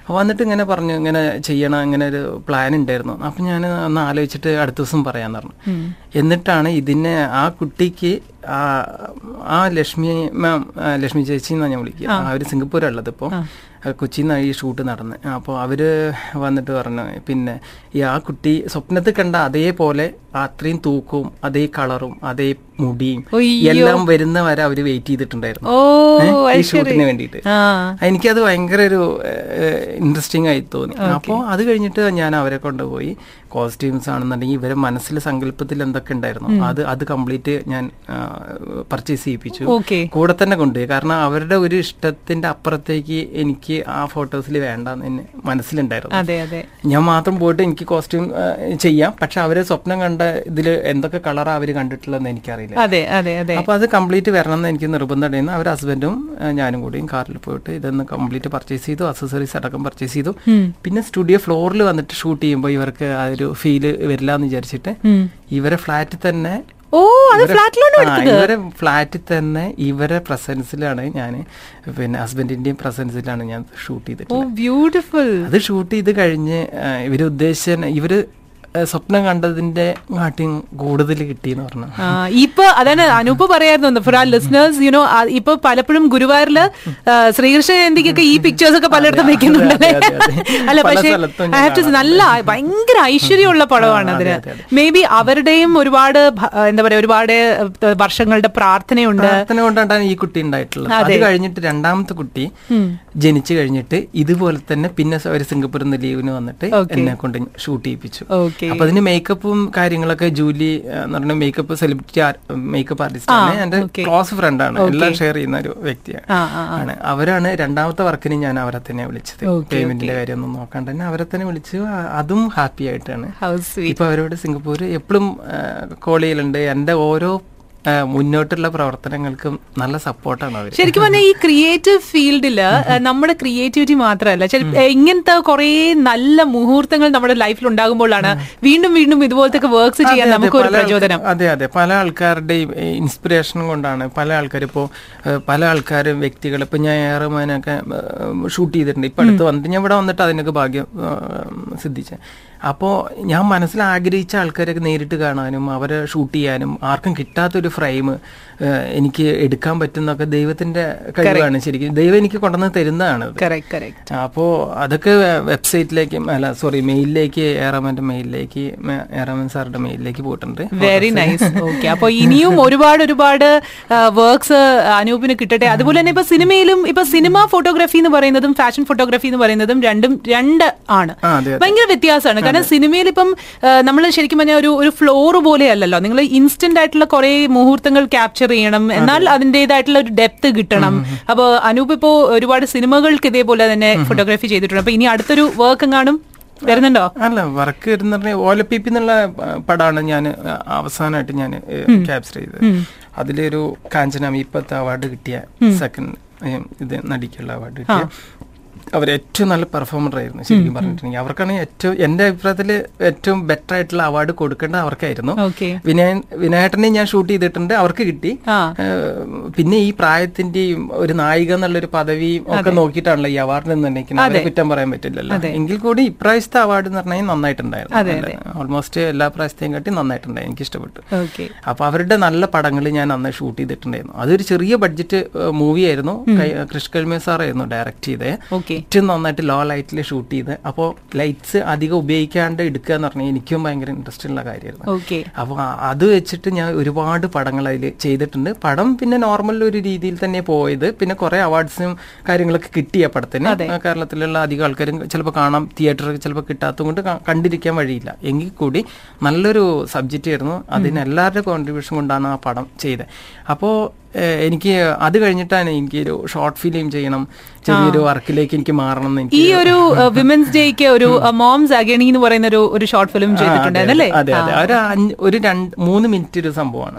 അപ്പോൾ വന്നിട്ട് ഇങ്ങനെ പറഞ്ഞു ഇങ്ങനെ ചെയ്യണം ഇങ്ങനെ ഒരു പ്ലാൻ ഉണ്ടായിരുന്നു. അപ്പം ഞാൻ ഒന്ന് ആലോചിച്ചിട്ട് അടുത്ത ദിവസം പറയാന്ന് പറഞ്ഞു. എന്നിട്ടാണ് ഇതിനെ ആ കുട്ടിക്ക് ആ ആ ലക്ഷ്മി മാം ലക്ഷ്മി ചേച്ചി എന്നാണ് ഞാൻ വിളിക്കുക. അവർ സിംഗപ്പൂരുള്ളത് ഇപ്പോൾ കൊച്ചിയിൽ ഈ ഷൂട്ട് നടന്ന്. അപ്പോൾ അവർ വന്നിട്ട് പറഞ്ഞു പിന്നെ ഈ ആ കുട്ടി സ്വപ്നത്തിൽ കണ്ട അതേപോലെ അത്രയും തൂക്കവും അതേ കളറും അതേ മുടിയും എല്ലാം വരുന്ന വരെ അവർ വെയിറ്റ് ചെയ്തിട്ടുണ്ടായിരുന്നു. ഈ. ഷൂട്ടിന് വേണ്ടിയിട്ട്. എനിക്കത് ഭയങ്കര ഒരു ഇൻട്രസ്റ്റിംഗ് ആയി തോന്നി. അപ്പോൾ അത് കഴിഞ്ഞിട്ട് ഞാൻ അവരെ കൊണ്ടുപോയി. കോസ്റ്റ്യൂംസ് ആണെന്നുണ്ടെങ്കിൽ ഇവരെ മനസ്സിൽ സങ്കല്പത്തിൽ എന്തൊക്കെ ഉണ്ടായിരുന്നു അത് അത് കംപ്ലീറ്റ് ഞാൻ പർച്ചേസ് ചെയ്യിപ്പിച്ചു. കൂടെ തന്നെ കൊണ്ടുപോയി. കാരണം അവരുടെ ഒരു ഇഷ്ടത്തിന്റെ അപ്പുറത്തേക്ക് എനിക്ക് ആ ഫോട്ടോസിൽ വേണ്ട എന്നെ മനസ്സിലുണ്ടായിരുന്നു. ഞാൻ മാത്രം പോയിട്ട് എനിക്ക് കോസ്റ്റ്യൂം ചെയ്യാം. പക്ഷെ അവരെ സ്വപ്നം കണ്ട ഇതിൽ എന്തൊക്കെ കളറാ അവർ കണ്ടിട്ടുള്ളതെന്ന് എനിക്കറിയില്ല. അതെ അതെ അതെ. അപ്പൊ അത് കംപ്ലീറ്റ് വരണം എന്ന് എനിക്ക് നിർബന്ധം ഉണ്ടായിരുന്നു. അവർ ഹസ്ബൻഡും ഞാനും കൂടിയും കാറിൽ പോയിട്ട് ഇതൊന്ന് കംപ്ലീറ്റ് പർച്ചേസ് ചെയ്തു അക്സസറീസ് അടക്കം പർച്ചേസ് ചെയ്തു. പിന്നെ സ്റ്റുഡിയോ ഫ്ലോറിൽ വന്നിട്ട് ഷൂട്ട് ചെയ്യുമ്പോൾ ഇവർക്ക് ആ ഒരു ഫീൽ വരില്ല എന്ന് വിചാരിച്ചിട്ട് ഇവരെ ഫ്ലാറ്റിൽ തന്നെ ഓ അത് ഇവരെ- ഫ്ലാറ്റിലാണ് ആ, ഇവരെ ഫ്ലാറ്റിൽ തന്നെ ഇവരെ പ്രസൻസിലാണ് ഞാൻ പിന്നെ ഹസ്ബൻഡിന്റെയും പ്രസൻസിലാണ് ഞാൻ ഷൂട്ട് ചെയ്തിട്ട് ബ്യൂട്ടിഫുൾ അത് ഷൂട്ട് ചെയ്ത് കഴിഞ്ഞ് ഇവർ ഉദ്ദേശിച്ച ഇവർ സ്വപ്നം കണ്ടതിന്റെ കാട്ടിയും കൂടുതൽ കിട്ടിയെന്ന് പറഞ്ഞു. ഇപ്പൊ അതാണ് അനൂപ് പറയായിരുന്നു ഫോർ ആ ലിസ്ണേഴ്സ് യുനോ ഇപ്പൊ പലപ്പോഴും ഗുരുവായൂരിൽ ശ്രീകൃഷ്ണ ജയന്തിക്കൊക്കെ ഈ പിക്ചേഴ്സ് ഒക്കെ പലയിടത്തും വെക്കുന്നുണ്ടല്ലേ. <laughs> അല്ല പക്ഷേ ഐ ഹാവ് ടു to നല്ല ഭയങ്കര ഐശ്വര്യമുള്ള പടമാണ് അതിന്. മേ ബി അവരുടെയും ഒരുപാട് എന്താ പറയാ ഒരുപാട് വർഷങ്ങളുടെ പ്രാർത്ഥനയുണ്ട്. പ്രാർത്ഥന കൊണ്ടാണ് ഈ കുട്ടി ഉണ്ടായിട്ടുള്ളത്. അത് കഴിഞ്ഞിട്ട് രണ്ടാമത്തെ കുട്ടി ജനിച്ചു കഴിഞ്ഞിട്ട് ഇതുപോലെ തന്നെ പിന്നെ ഒരു സിംഗപ്പൂരിൽ നിന്ന് ലീവിന് വന്നിട്ട് എന്നെ കൊണ്ട് ഷൂട്ട് ചെയ്യിപ്പിച്ചു. അപ്പൊ അതിന് മേക്കപ്പും കാര്യങ്ങളൊക്കെ ജൂലി എന്ന് പറഞ്ഞ മേക്കപ്പ് സെലിബ്രിറ്റി മേക്കപ്പ് ആർട്ടിസ്റ്റ് ആണ്. എന്റെ ക്ലോസ് ഫ്രണ്ട് ആണ്. എല്ലാം ഷെയർ ചെയ്യുന്ന ഒരു വ്യക്തിയാണ്. ആണ്. അവരാണ് രണ്ടാമത്തെ വർക്കിന് ഞാൻ അവരെ തന്നെ വിളിച്ചത്. പേയ്മെന്റിന്റെ കാര്യം ഒന്നും നോക്കാണ്ട് തന്നെ അവരെ തന്നെ വിളിച്ചു. അതും ഹാപ്പി ആയിട്ടാണ്. ഇപ്പൊ അവരോട് സിംഗപ്പൂർ എപ്പോഴും കോൾ ചെയ്യലുണ്ട്. എന്റെ ഓരോ മുന്നോട്ടുള്ള പ്രവർത്തനങ്ങൾക്കും നല്ല സപ്പോർട്ടാണ് അവർ ശരിക്കും പറഞ്ഞാൽ ഈ ക്രിയേറ്റീവ് ഫീൽഡിൽ നമ്മുടെ ക്രിയേറ്റിവിറ്റി മാത്രമല്ല ഇങ്ങനത്തെ കുറെ നല്ല മുഹൂർത്തങ്ങൾ നമ്മുടെ ലൈഫിൽ ഉണ്ടാകുമ്പോഴാണ് വീണ്ടും വീണ്ടും ഇതുപോലത്തെ വർക്ക്സ് ചെയ്യാൻ നമുക്ക് ഒരു പ്രചോദനം. അതെ അതെ. പല ആൾക്കാരുടെയും ഇൻസ്പിറേഷൻ കൊണ്ടാണ് പല ആൾക്കാർ ഇപ്പോൾ പല ആൾക്കാരും വ്യക്തികൾ ഇപ്പൊ ഞാൻ ഏറെമാനൊക്കെ ഷൂട്ട് ചെയ്തിട്ടുണ്ട്. ഇപ്പൊ അടുത്ത് വന്നിട്ട് ഞാൻ ഇവിടെ വന്നിട്ട് അതിനൊക്കെ ഭാഗ്യം സിദ്ധിച്ച. അപ്പോൾ ഞാൻ മനസ്സിൽ ആഗ്രഹിച്ച ആൾക്കാരൊക്കെ നേരിട്ട് കാണാനും അവരെ ഷൂട്ട് ചെയ്യാനും ആർക്കും കിട്ടാത്തൊരു ഫ്രെയിം എനിക്ക് എടുക്കാൻ പറ്റുന്നൊക്കെ ദൈവത്തിന്റെ കഴിവാണ്. ശരിക്കും ദൈവം എനിക്ക് കൊണ്ടുവന്ന് തരുന്നതാണ് അപ്പോ അപ്പോൾ അതൊക്കെ വെബ്സൈറ്റിലേക്ക് അല്ല സോറി മെയിലിലേക്ക് ഏറാമന്റെ മെയിലിലേക്ക് ഏറാമൻ സാറിന്റെ മെയിലിലേക്ക് പോയിട്ടുണ്ട്. വെരി നൈസ് ഓക്കെ <laughs> അപ്പൊ ഇനിയും ഒരുപാട് ഒരുപാട് വർക്ക്സ് അനൂപിന് കിട്ടട്ടെ. അതുപോലെ തന്നെ ഇപ്പൊ സിനിമയിലും ഇപ്പൊ സിനിമ ഫോട്ടോഗ്രാഫി എന്ന് പറയുന്നതും ഫാഷൻ ഫോട്ടോഗ്രാഫി എന്ന് പറയുന്നതും രണ്ടും രണ്ട് ആണ്. ഭയങ്കര വ്യത്യാസമാണ്. കാരണം സിനിമയിൽ ഇപ്പം നമ്മൾ ശരിക്കും പറഞ്ഞാൽ ഒരു ഒരു ഫ്ലോർ പോലെ അല്ലല്ലോ നിങ്ങൾ ഇൻസ്റ്റന്റ് ആയിട്ടുള്ള കുറെ മുഹൂർത്തങ്ങൾ ക്യാപ്ചർ ചെയ്യണം. എന്നാൽ അതിന്റെതായിട്ടുള്ള ഒരു ഡെപ്ത് കിട്ടണം. അപ്പോൾ അനൂപ് ഇപ്പോ ഒരുപാട് സിനിമകൾക്ക് ഇതേപോലെ തന്നെ ഫോട്ടോഗ്രാഫി ചെയ്തിട്ടുണ്ട്. അപ്പൊ ഇനി അടുത്തൊരു വർക്ക് കാണും വരുന്നുണ്ടോ? അല്ല വർക്ക് വരുന്ന ഓലപ്പിപ്പി എന്നുള്ള പടമാണ് ഞാൻ അവസാനമായിട്ട് ഞാൻ ക്യാപ്ചർ ചെയ്തത്. അതിലൊരു കാഞ്ചനാമി ഇപ്പത്തെ അവാർഡ് കിട്ടിയ സെക്കൻഡ് ഇത് നടിക്കുള്ള അവാർഡ് കിട്ടിയ അവർ ഏറ്റവും നല്ല പെർഫോമർ ആയിരുന്നു ശരിക്കും പറഞ്ഞിട്ടുണ്ടെങ്കിൽ. അവർക്കാണ് ഏറ്റവും എന്റെ അഭിപ്രായത്തിൽ ഏറ്റവും ബെറ്റർ ആയിട്ടുള്ള അവാർഡ് കൊടുക്കേണ്ടത് അവർക്കായിരുന്നു. വിനയൻ വിനായട്ടനെ ഞാൻ ഷൂട്ട് ചെയ്തിട്ടുണ്ട് അവർക്ക് കിട്ടി. പിന്നെ ഈ പ്രായത്തിന്റെയും ഒരു നായിക എന്നുള്ളൊരു പദവിയും ഒക്കെ നോക്കിയിട്ടാണല്ലോ ഈ അവാർഡ് നിന്ന് അവരെ കുറ്റം പറയാൻ പറ്റില്ലല്ലോ. എങ്കിൽ കൂടി ഇപ്രാവശ്യത്തെ അവാർഡ് എന്ന് പറഞ്ഞാൽ നന്നായിട്ടുണ്ടായിരുന്നു. ഓൾമോസ്റ്റ് എല്ലാ പ്രാവശ്യത്തെയും കാട്ടി നന്നായിട്ടുണ്ടായി എനിക്ക് ഇഷ്ടപ്പെട്ടു അപ്പൊ അവരുടെ നല്ല പടങ്ങൾ ഞാൻ അന്ന് ഷൂട്ട് ചെയ്തിട്ടുണ്ടായിരുന്നു. അതൊരു ചെറിയ ബഡ്ജറ്റ് മൂവിയായിരുന്നു ആയിരുന്നു. കൃഷ് കൽമേ സാറായിരുന്നു ഡയറക്ട് ഓക്കെ. ഏറ്റവും നന്നായിട്ട് ലോ ലൈറ്റിൽ ഷൂട്ട് ചെയ്ത് അപ്പോൾ ലൈറ്റ്സ് അധികം ഉപയോഗിക്കാണ്ട് എടുക്കുക എന്ന് പറഞ്ഞാൽ എനിക്കും ഭയങ്കര ഇൻട്രസ്റ്റ് ഉള്ള കാര്യമായിരുന്നു. ഓക്കെ. അപ്പോൾ അത് വെച്ചിട്ട് ഞാൻ ഒരുപാട് പടങ്ങൾ അതിൽ ചെയ്തിട്ടുണ്ട്. പടം പിന്നെ നോർമൽ ഒരു രീതിയിൽ തന്നെ പോയത്. പിന്നെ കുറെ അവാർഡ്സും കാര്യങ്ങളൊക്കെ കിട്ടിയ പടത്തിന്. കേരളത്തിലുള്ള അധികം ആൾക്കാരും ചിലപ്പോൾ കാണാം തിയേറ്ററിൽ ചിലപ്പോൾ കിട്ടാത്തത് കൊണ്ട് കണ്ടിരിക്കാൻ വഴിയില്ല. എങ്കിൽ കൂടി നല്ലൊരു സബ്ജക്റ്റ് ആയിരുന്നു. അതിന് എല്ലാവരുടെ കോൺട്രിബ്യൂഷൻ കൊണ്ടാണ് ആ പടം ചെയ്തത്. അപ്പോൾ എനിക്ക് അത് കഴിഞ്ഞിട്ടാണ് എനിക്ക് ഒരു ഷോർട്ട് ഫിലിം ചെയ്യണം. ചെറിയൊരു വർക്കിലേക്ക് എനിക്ക് മാറണം എന്ന് ഈ ഒരു വിമൻസ് ഡേക്ക് ഒരു മോംസ് അഗണി എന്ന് പറയുന്ന ഒരു ഒരു ഷോർട്ട് ഫിലിം ചെയ്തിട്ടുണ്ടായിരുന്നല്ലേ അതെ അതെ ഒരു ഒരു രണ്ട് മൂന്ന് മിനിറ്റ് ഒരു സംഭവമാണ്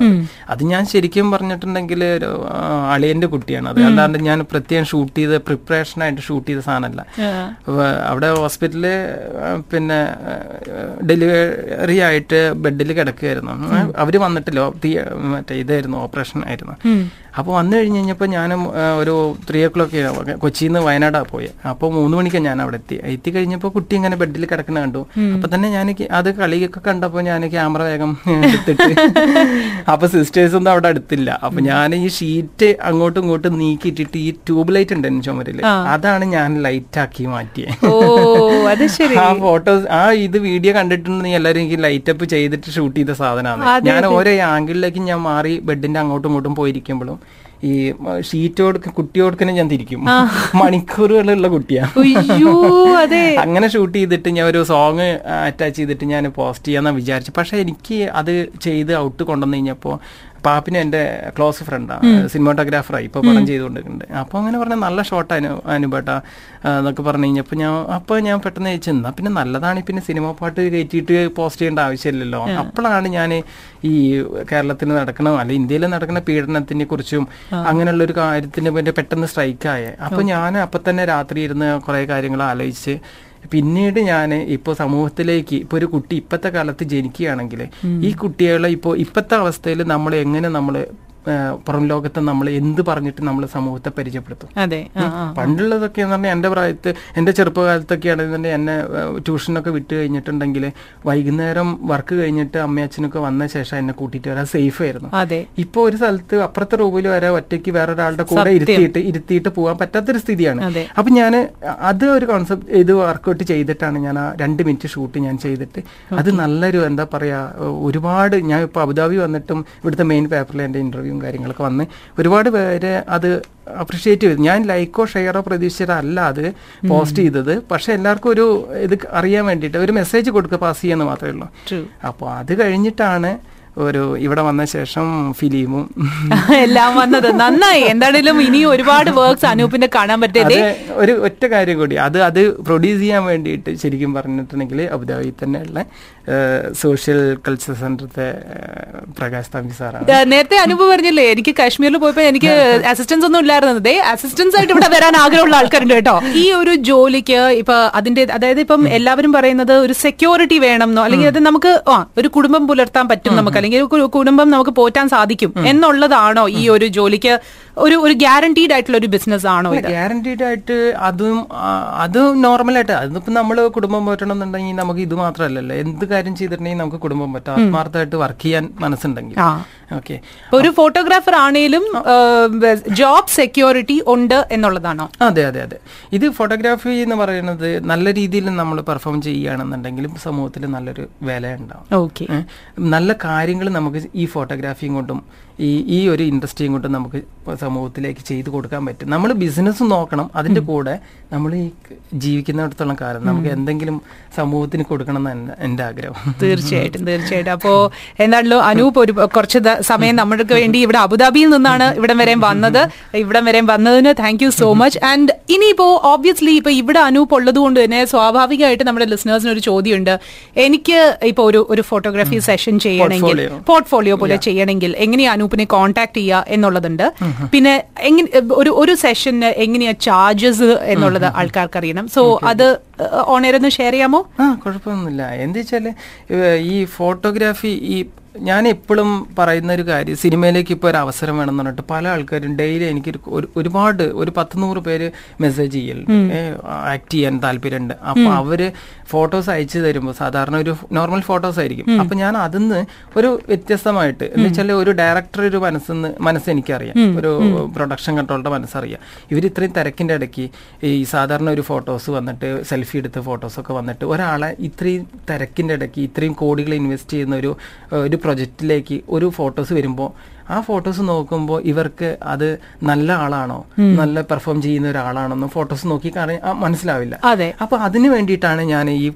അത്. ഞാൻ ശരിക്കും പറഞ്ഞിട്ടുണ്ടെങ്കിൽ ഒരു അളിയന്റെ കുട്ടിയാണ് അത്. അല്ലാണ്ട് ഞാൻ പ്രത്യേകം ഷൂട്ട് ചെയ്ത് പ്രിപ്പറേഷൻ ആയിട്ട് ഷൂട്ട് ചെയ്ത സാധനമല്ല. അവിടെ ഹോസ്പിറ്റലിൽ പിന്നെ ഡെലിവറി ആയിട്ട് ബെഡിൽ കിടക്കുകയായിരുന്നു അവർ വന്നിട്ടില്ല മറ്റേ ഇതായിരുന്നു ഓപ്പറേഷൻ ആയിരുന്നു. Mm. അപ്പോൾ വന്നു കഴിഞ്ഞ് കഴിഞ്ഞപ്പോൾ ഞാനും ഒരു ത്രീ ഓ ക്ലോക്ക് കൊച്ചിയിൽ നിന്ന് വയനാടാണ് പോയത് അപ്പോൾ മൂന്ന് മണിക്ക് ഞാൻ അവിടെ എത്തി. എത്തി കഴിഞ്ഞപ്പോൾ കുട്ടി ഇങ്ങനെ ബെഡിൽ കിടക്കുന്ന കണ്ടു. അപ്പോൾ തന്നെ ഞാൻ അത് കളിയൊക്കെ കണ്ടപ്പോൾ ഞാൻ ക്യാമറ വേഗം എടുത്തിട്ട് <laughs> അപ്പോൾ സിസ്റ്റേഴ്സൊന്നും അവിടെ അടുത്തില്ല. അപ്പോൾ ഞാൻ ഈ ഷീറ്റ് അങ്ങോട്ടും ഇങ്ങോട്ടും നീക്കിയിട്ടിട്ട് ഈ ട്യൂബ് ലൈറ്റ് ഉണ്ട് എന്റെ ചുമരിൽ അതാണ് ഞാൻ ലൈറ്റ് ആക്കി മാറ്റിയത് ആ ഫോട്ടോസ് ആ ഇത് വീഡിയോ കണ്ടിട്ടുണ്ടെങ്കിൽ എല്ലാവരും എനിക്ക് ലൈറ്റപ്പ് ചെയ്തിട്ട് ഷൂട്ട് ചെയ്ത സാധനമാണ് ഞാൻ ഓരോ ആംഗിളിലേക്ക് ഞാൻ മാറി ബെഡിന്റെ അങ്ങോട്ടും ഇങ്ങോട്ടും പോയിരിക്കുമ്പോഴും ഈ ഷീറ്റ് കൊടുക്ക കുട്ടി കൊടുക്കണേ ഞാൻ തിരിക്കും. മണിക്കൂറുകളുള്ള കുട്ടിയാ. അയ്യോ അതെ. അങ്ങനെ ഷൂട്ട് ചെയ്തിട്ട് ഞാൻ ഒരു സോങ് അറ്റാച്ച് ചെയ്തിട്ട് ഞാൻ പോസ്റ്റ് ചെയ്യാന്നാ വിചാരിച്ചു. പക്ഷെ എനിക്ക് അത് ചെയ്ത് ഔട്ട് കൊണ്ടുവന്നു കഴിഞ്ഞപ്പോ പാപ്പിന് എന്റെ ക്ലോസ് ഫ്രണ്ടാണ് സിനിമാട്ടോഗ്രാഫറായി ഇപ്പൊ പടം ചെയ്തുകൊണ്ടിരിക്കുന്നുണ്ട്. അപ്പോൾ അങ്ങനെ പറഞ്ഞ നല്ല ഷോട്ട് അനു അനുഭവട്ടാ എന്നൊക്കെ പറഞ്ഞു കഴിഞ്ഞപ്പോ ഞാൻ അപ്പോൾ ഞാൻ പെട്ടെന്ന് ചോദിച്ചു പിന്നെ നല്ലതാണ് പിന്നെ സിനിമ പാട്ട് കയറ്റിയിട്ട് പോസ്റ്റ് ചെയ്യേണ്ട ആവശ്യമില്ലല്ലോ? അപ്പോഴാണ് ഞാൻ ഈ കേരളത്തിൽ നടക്കണ അല്ല ഇന്ത്യയിൽ നടക്കുന്ന പീഡനത്തിനെ കുറിച്ചും അങ്ങനെയുള്ള ഒരു കാര്യത്തിന് പെട്ടെന്ന് സ്ട്രൈക്ക് ആയേ. അപ്പൊ ഞാൻ അപ്പൊ തന്നെ രാത്രി ഇരുന്ന് കുറെ കാര്യങ്ങൾ ആലോചിച്ച് പിന്നീട് ഞാൻ ഇപ്പോൾ സമൂഹത്തിലേക്ക് ഇപ്പോൾ ഒരു കുട്ടി ഇപ്പോഴത്തെ കാലത്ത് ജനിക്കുകയാണെങ്കിൽ ഈ കുട്ടികളെ ഇപ്പോൾ ഇപ്പോഴത്തെ അവസ്ഥയിൽ നമ്മൾ എങ്ങനെ നമ്മൾ പുറം ലോകത്ത് നമ്മൾ എന്ത് പറഞ്ഞിട്ട് നമ്മൾ സമൂഹത്തെ പരിചയപ്പെടുത്തും. പണ്ടുള്ളതൊക്കെ എന്ന് പറഞ്ഞാൽ എന്റെ പ്രായത്ത് എന്റെ ചെറുപ്പകാലത്തൊക്കെ ആണെന്നുണ്ടെങ്കിൽ എന്നെ ട്യൂഷനൊക്കെ വിട്ട് കഴിഞ്ഞിട്ടുണ്ടെങ്കിൽ വൈകുന്നേരം വർക്ക് കഴിഞ്ഞിട്ട് അമ്മയച്ഛനൊക്കെ വന്ന ശേഷം എന്നെ കൂട്ടിയിട്ട് വരാൻ സേഫ് ആയിരുന്നു. അതെ. ഇപ്പൊ ഒരു സ്ഥലത്ത് അപ്പുറത്തെ റൂമിൽ വരെ ഒറ്റയ്ക്ക് വേറൊരാളുടെ കൂടെ ഇരുത്തിയിട്ട് ഇരുത്തിയിട്ട് പോകാൻ പറ്റാത്തൊരു സ്ഥിതിയാണ്. അപ്പൊ ഞാൻ അത് ഒരു കോൺസെപ്റ്റ് ഇത് വർക്കൗട്ട് ചെയ്തിട്ടാണ് ഞാൻ ആ രണ്ട് മിനിറ്റ് ഷൂട്ട് ഞാൻ ചെയ്തിട്ട്. അത് നല്ലൊരു എന്താ പറയാ ഒരുപാട് ഞാൻ ഇപ്പൊ അബുദാബി വന്നിട്ടും ഇവിടുത്തെ മെയിൻ പേപ്പറിൽ എന്റെ ഇന്റർവ്യൂവും കാര്യങ്ങളൊക്കെ വന്ന് ഒരുപാട് പേര് അത് അപ്രീഷിയേറ്റ് ചെയ്തു. ഞാൻ ലൈക്കോ ഷെയറോ പ്രതീക്ഷിച്ചിട്ടല്ല അത് പോസ്റ്റ് ചെയ്തത്. പക്ഷെ എല്ലാവർക്കും ഒരു ഇത് അറിയാൻ വേണ്ടിയിട്ട് ഒരു മെസ്സേജ് കൊടുക്കുക പാസ് ചെയ്യാന്ന് മാത്രമേ ഉള്ളൂ. അപ്പോൾ അത് കഴിഞ്ഞിട്ടാണ് ഒരു ഇവിടെ വന്ന ശേഷം ഫിലിമും. എല്ലാം വന്നത് നന്നായി. എന്താണേലും ഇനി ഒരുപാട് വർക്ക്സ് അനൂപിന്റെ കാണാൻ പറ്റില്ല? ഒരു ഒറ്റ കാര്യം കൂടി. അത് അത് പ്രൊഡ്യൂസ് ചെയ്യാൻ വേണ്ടിയിട്ട് ശരിക്കും പറഞ്ഞിട്ടുണ്ടെങ്കിൽ അബുദാബി തന്നെയുള്ള സോഷ്യൽ കൾച്ചർ സെന്ററത്തെ പ്രകാശ് തമ്പി സാറാണ് നേരത്തെ അനുഭവം പറഞ്ഞില്ലേ എനിക്ക് കാശ്മീരിൽ പോയപ്പോ എനിക്ക് അസിസ്റ്റൻസ് ഒന്നും ഇല്ലായിരുന്നു. ദേ അസിസ്റ്റൻസ് ആയിട്ട് ഇവിടെ വരാൻ ആഗ്രഹമുള്ള ആൾക്കാരുണ്ട് കേട്ടോ. ഈ ഒരു ജോലിക്ക് ഇപ്പൊ അതിന്റെ അതായത് ഇപ്പം എല്ലാവരും പറയുന്നത് ഒരു സെക്യൂരിറ്റി വേണം എന്നോ അല്ലെങ്കിൽ അത് നമുക്ക് ആ ഒരു കുടുംബം പുലർത്താൻ പറ്റും നമുക്ക് അല്ലെങ്കിൽ ഒരു കുടുംബം നമുക്ക് പോറ്റാൻ സാധിക്കും എന്നുള്ളതാണോ ഈ ഒരു ജോലിക്ക് ഒരു ഒരു ഗ്യാരണ്ടീഡ് ആയിട്ടുള്ള ഒരു ബിസിനസ് ആണോ ഗ്യാരണ്ടീഡ് ആയിട്ട് അതും അത് നോർമൽ ആയിട്ട് അതിപ്പോ നമ്മൾ കുടുംബം പറ്റണം എന്നുണ്ടെങ്കിൽ നമുക്ക് ഇത് മാത്രമല്ലല്ലോ. എന്ത് കാര്യം ചെയ്തിട്ടുണ്ടെങ്കിൽ നമുക്ക് കുടുംബം പറ്റാം. ആത്മാർത്ഥമായിട്ട് വർക്ക് ചെയ്യാൻ മനസ്സുണ്ടെങ്കിൽ. ഓക്കെ ഒരു ഫോട്ടോഗ്രാഫർ ആണേലും ജോബ് സെക്യൂരിറ്റി ഉണ്ട് എന്നുള്ളതാണോ? അതെ അതെ അതെ. ഇത് ഫോട്ടോഗ്രാഫി എന്ന് പറയുന്നത് നല്ല രീതിയിൽ നമ്മൾ പെർഫോം ചെയ്യുകയാണെന്നുണ്ടെങ്കിലും സമൂഹത്തിൽ നല്ലൊരു വില ഉണ്ടാവും ഓക്കെ നല്ല കാര്യങ്ങൾ നമുക്ക് ഈ ഫോട്ടോഗ്രാഫിയും കൊണ്ടും ഈ ഈ ഒരു ഇൻഡസ്ട്രിയും കൊണ്ട് നമുക്ക് സമൂഹത്തിലേക്ക് ചെയ്തു കൊടുക്കാൻ പറ്റും. നമ്മൾ ബിസിനസ് നോക്കണം. അതിന്റെ കൂടെ നമ്മൾ ഈ ജീവിക്കുന്നിടത്തോളം കാലം നമുക്ക് എന്തെങ്കിലും സമൂഹത്തിന് കൊടുക്കണം എന്നാണ് എന്റെ ആഗ്രഹം. തീർച്ചയായിട്ടും തീർച്ചയായിട്ടും. അപ്പോൾ എന്താണല്ലോ അനൂപ് ഒരു കുറച്ച് സമയം നമ്മൾക്ക് വേണ്ടി ഇവിടെ അബുദാബിയിൽ നിന്നാണ് ഇവിടം വരെ വന്നത്. ഇവിടം വരെ വന്നതിന് thank you so much and ഇനിയിപ്പോ ഓബ്വിയസ്ലി ഇപ്പൊ ഇവിടെ അനൂപ് ഉള്ളത് കൊണ്ട് തന്നെ സ്വാഭാവികമായിട്ട് നമ്മുടെ ലിസണേഴ്സിന് ഒരു ചോദ്യമുണ്ട്. എനിക്ക് ഇപ്പോൾ ഒരു ഒരു ഫോട്ടോഗ്രാഫി സെഷൻ ചെയ്യണമെങ്കിൽ പോർട്ട്ഫോളിയോ പോലെ ചെയ്യണമെങ്കിൽ എങ്ങനെയാ അനൂപിനെ കോൺടാക്ട് ചെയ്യുക എന്നുള്ളതുണ്ട്. പിന്നെ എങ്ങനെ ഒരു ഒരു സെഷന് എങ്ങനെയാ ചാർജസ് എന്നുള്ളത് ആൾക്കാർക്ക് അറിയണം സോ അത് ഒന്ന് ഷെയർ ചെയ്യാമോ? ആ കുഴപ്പമൊന്നുമില്ല. എന്താ വെച്ചാൽ ഈ ഫോട്ടോഗ്രാഫി ഈ ഞാൻ എപ്പോഴും പറയുന്ന ഒരു കാര്യം സിനിമയിലേക്ക് ഇപ്പോൾ ഒരു അവസരം വേണം എന്ന് പറഞ്ഞിട്ട് പല ആൾക്കാരും ഡെയിലി എനിക്ക് ഒരു- ഒരു- ഒരുപാട് ഒരു പത്ത് നൂറ് പേര് മെസ്സേജ് ചെയ്യലുണ്ട് ആക്ട് ചെയ്യാൻ താല്പര്യമുണ്ട് അപ്പൊ അവർ ഫോട്ടോസ് അയച്ചു തരുമ്പോൾ സാധാരണ ഒരു നോർമൽ ഫോട്ടോസ് ആയിരിക്കും. അപ്പൊ ഞാൻ അതിന്ന് ഒരു വ്യത്യസ്തമായിട്ട് എന്ന് വെച്ചാൽ ഒരു ഡയറക്ടർ ഒരു മനസ്സെന്ന് മനസ്സ് എനിക്കറിയാം. ഒരു പ്രൊഡക്ഷൻ കൺട്രോളുടെ മനസ്സറിയാം. ഇവർ ഇത്രയും തിരക്കിന്റെ ഇടയ്ക്ക് ഈ സാധാരണ ഒരു ഫോട്ടോസ് വന്നിട്ട് സെൽഫി എടുത്ത ഫോട്ടോസ് ഒക്കെ വന്നിട്ട് ഒരാളെ ഇത്രയും തിരക്കിന്റെ ഇടയ്ക്ക് ഇത്രയും കോടികൾ ഇൻവെസ്റ്റ് ചെയ്യുന്ന ഒരു ഒരു പ്രൊജക്റ്റിലേക്ക് ഒരു ഫോട്ടോസ് വരുമ്പോൾ ആ ഫോട്ടോസ് നോക്കുമ്പോൾ ഇവർക്ക് അത് നല്ല ആളാണോ? നല്ല പെർഫോം ചെയ്യുന്ന ഒരാളാണോന്ന് ഫോട്ടോസ് നോക്കി കാണാൻ മനസ്സിലാവില്ല. അതെ. അപ്പൊ അതിന് വേണ്ടിയിട്ടാണ് ഞാൻ ഈ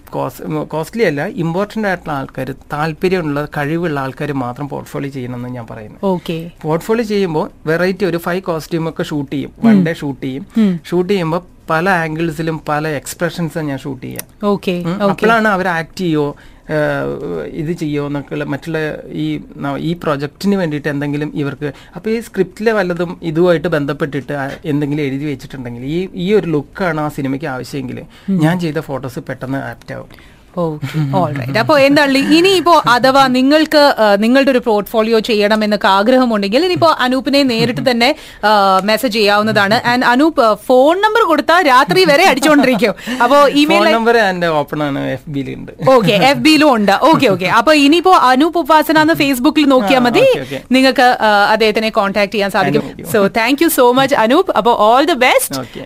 കോസ്റ്റ്ലി അല്ല ഇമ്പോർട്ടന്റ് ആയിട്ടുള്ള ആൾക്കാർ താല്പര്യമുള്ള കഴിവുള്ള ആൾക്കാർ മാത്രം പോർട്ട്ഫോളിയോ ചെയ്യണമെന്ന് ഞാൻ പറയുന്നത് ഓക്കെ. പോർട്ട്ഫോളിയോ ചെയ്യുമ്പോൾ വെറൈറ്റി ഒരു ഫൈവ് കോസ്റ്റ്യൂം ഒക്കെ ഷൂട്ട് ചെയ്യും. വൺ ഡേ ഷൂട്ട് ചെയ്യും. ഷൂട്ട് ചെയ്യുമ്പോൾ പല ആംഗിൾസിലും പല എക്സ്പ്രഷൻസ് ഞാൻ ഷൂട്ട് ചെയ്യാം. അപ്പോഴാണ് അവർ ആക്ട് ചെയ്യോ ഇത് ചെയ്യോ എന്നൊക്കെയുള്ള മറ്റുള്ള ഈ ഈ പ്രൊജക്റ്റിന് വേണ്ടിയിട്ട് എന്തെങ്കിലും ഇവർക്ക് അപ്പോൾ ഈ സ്ക്രിപ്റ്റിലെ വല്ലതും ഇതുമായിട്ട് ബന്ധപ്പെട്ടിട്ട് എന്തെങ്കിലും എഴുതി വെച്ചിട്ടുണ്ടെങ്കിൽ ഈ ഈ ഒരു ലുക്കാണ് ആ സിനിമയ്ക്ക് ആവശ്യമെങ്കിൽ ഞാൻ ചെയ്ത ഫോട്ടോസ് പെട്ടെന്ന് ആപ്റ്റ് ആവും. ഓൾറൈറ്റ് അപ്പൊ എന്താണ് ഇനിയിപ്പോ അഥവാ നിങ്ങൾക്ക് നിങ്ങളുടെ ഒരു പോർട്ട്ഫോളിയോ ചെയ്യണം എന്നൊക്കെ ആഗ്രഹമുണ്ടെങ്കിൽ ഇനിയിപ്പോ അനൂപിനെ നേരിട്ട് തന്നെ മെസ്സേജ് ചെയ്യാവുന്നതാണ്. ആൻഡ് അനൂപ് ഫോൺ നമ്പർ കൊടുത്താൽ രാത്രി വരെ അടിച്ചുകൊണ്ടിരിക്കും അപ്പോ ഇമെയിൽ നമ്പർ ഓപ്പൺ ആണ് എഫ് ബിയിലുണ്ട് ഓക്കെ എഫ് ബിയിലും ഉണ്ട്. ഓക്കെ ഓക്കെ അപ്പൊ ഇനിയിപ്പോ അനൂപ് ഉപാസന എന്ന് ഫേസ്ബുക്കിൽ നോക്കിയാൽ മതി. നിങ്ങൾക്ക് അദ്ദേഹത്തിനെ കോൺടാക്ട് ചെയ്യാൻ സാധിക്കും. So thank you so much Anoop. അപ്പൊ ഓൾ ദി ബെസ്റ്റ്.